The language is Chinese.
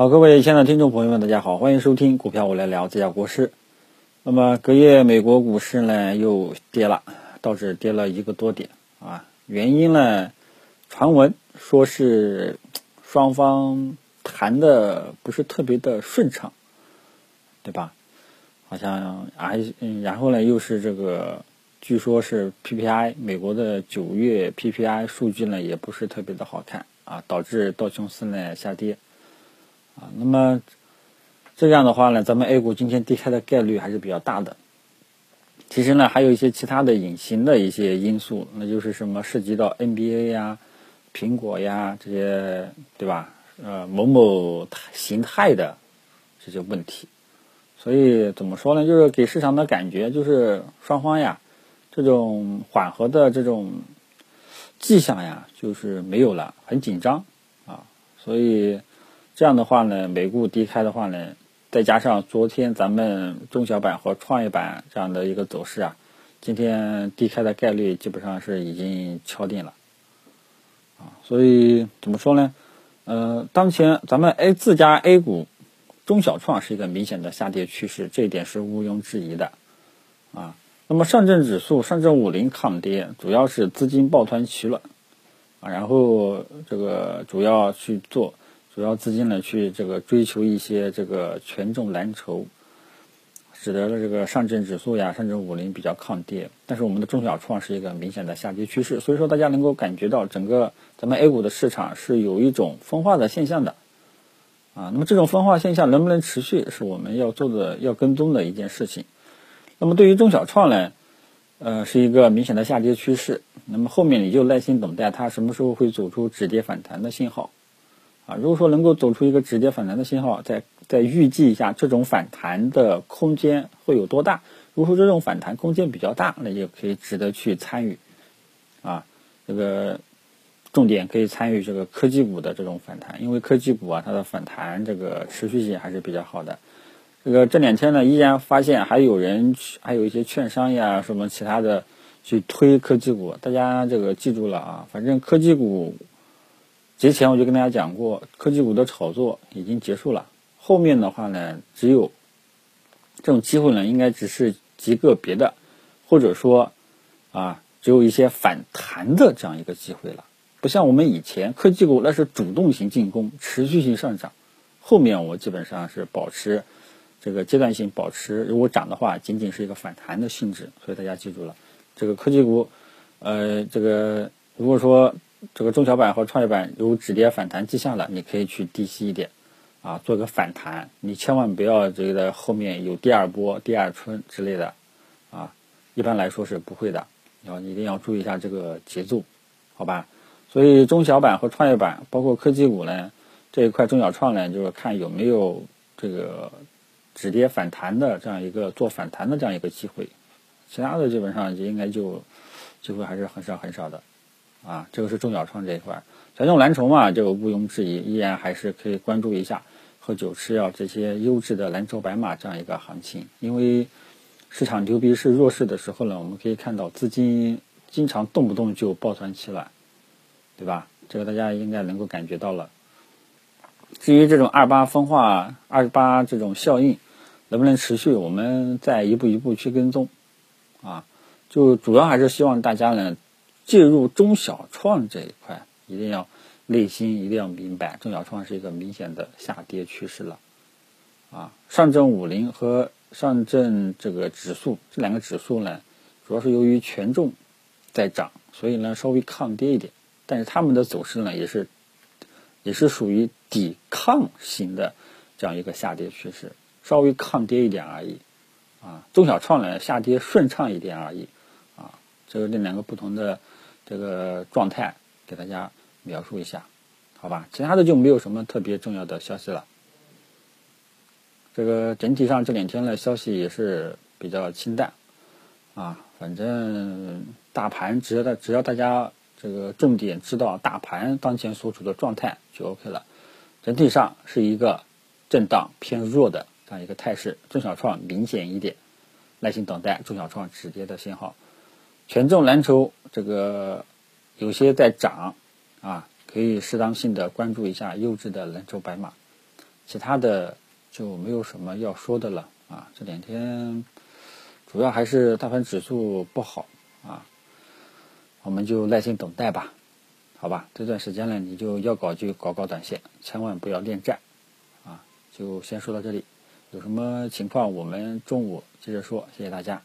好，各位亲爱的听众朋友们，大家好，欢迎收听股票我来聊，这家国师。那么隔夜美国股市呢又跌了，道指跌了一个多点啊。原因呢，传闻说是双方谈的不是特别的顺畅，对吧？好像还嗯，然后呢又是这个，据说是 PPI 美国的九月 PPI 数据呢也不是特别的好看啊，导致道琼斯呢下跌。啊，那么这样的话呢，咱们 A 股今天低开的概率还是比较大的。其实呢，还有一些其他的隐形的一些因素，那就是什么涉及到 NBA 呀、苹果呀这些，对吧？呃，某某形态的这些问题。所以怎么说呢？就是给市场的感觉就是双方呀，这种缓和的这种迹象呀，就是没有了，很紧张啊。所以。这样的话呢，美股低开的话呢，再加上昨天咱们中小板和创业板这样的一个走势啊，今天低开的概率基本上是已经敲定了，啊，所以怎么说呢？呃，当前咱们 A 自家 A 股中小创是一个明显的下跌趋势，这一点是毋庸置疑的，啊，那么上证指数、上证五零抗跌，主要是资金抱团取暖，啊，然后这个主要去做。主要资金呢去这个追求一些这个权重蓝筹，使得了这个上证指数呀、上证五零比较抗跌。但是我们的中小创是一个明显的下跌趋势，所以说大家能够感觉到整个咱们 A 股的市场是有一种分化的现象的，啊，那么这种分化现象能不能持续，是我们要做的、要跟踪的一件事情。那么对于中小创呢，呃，是一个明显的下跌趋势，那么后面你就耐心等待它什么时候会走出止跌反弹的信号。啊，如果说能够走出一个止跌反弹的信号，再再预计一下这种反弹的空间会有多大。如果说这种反弹空间比较大，那就可以值得去参与。啊，这个重点可以参与这个科技股的这种反弹，因为科技股啊，它的反弹这个持续性还是比较好的。这个这两天呢，依然发现还有人，还有一些券商呀，什么其他的去推科技股。大家这个记住了啊，反正科技股。节前我就跟大家讲过，科技股的炒作已经结束了。后面的话呢，只有这种机会呢，应该只是极个别的，或者说啊，只有一些反弹的这样一个机会了。不像我们以前科技股那是主动型进攻，持续性上涨。后面我基本上是保持这个阶段性保持，如果涨的话，仅仅是一个反弹的性质。所以大家记住了，这个科技股，呃，这个如果说。这个中小板和创业板有止跌反弹迹象了，你可以去低吸一点，啊，做个反弹。你千万不要这个后面有第二波、第二春之类的，啊，一般来说是不会的。要一定要注意一下这个节奏，好吧？所以中小板和创业板，包括科技股呢，这一块中小创呢，就是看有没有这个止跌反弹的这样一个做反弹的这样一个机会，其他的基本上就应该就机会还是很少很少的。啊，这个是中小创这一块，权重蓝筹嘛，这个毋庸置疑，依然还是可以关注一下喝酒吃药这些优质的蓝筹白马这样一个行情。因为市场牛逼是弱势的时候呢，我们可以看到资金经常动不动就抱团取暖，对吧？这个大家应该能够感觉到了。至于这种二八分化、二八这种效应能不能持续，我们再一步一步去跟踪。啊，就主要还是希望大家呢。介入中小创这一块，一定要内心一定要明白，中小创是一个明显的下跌趋势了。啊，上证五零和上证这个指数这两个指数呢，主要是由于权重在涨，所以呢稍微抗跌一点。但是他们的走势呢，也是也是属于抵抗型的这样一个下跌趋势，稍微抗跌一点而已。啊，中小创呢下跌顺畅一点而已。啊，这个这两个不同的。这个状态给大家描述一下，好吧？其他的就没有什么特别重要的消息了。这个整体上这两天的消息也是比较清淡啊，反正大盘只要大只要大家这个重点知道大盘当前所处的状态就 OK 了。整体上是一个震荡偏弱的这样一个态势，中小创明显一点，耐心等待中小创止跌的信号。权重蓝筹这个有些在涨，啊，可以适当性的关注一下优质的蓝筹白马。其他的就没有什么要说的了啊。这两天主要还是大盘指数不好啊，我们就耐心等待吧，好吧？这段时间呢，你就要搞就搞搞短线，千万不要恋战啊！就先说到这里，有什么情况我们中午接着说，谢谢大家。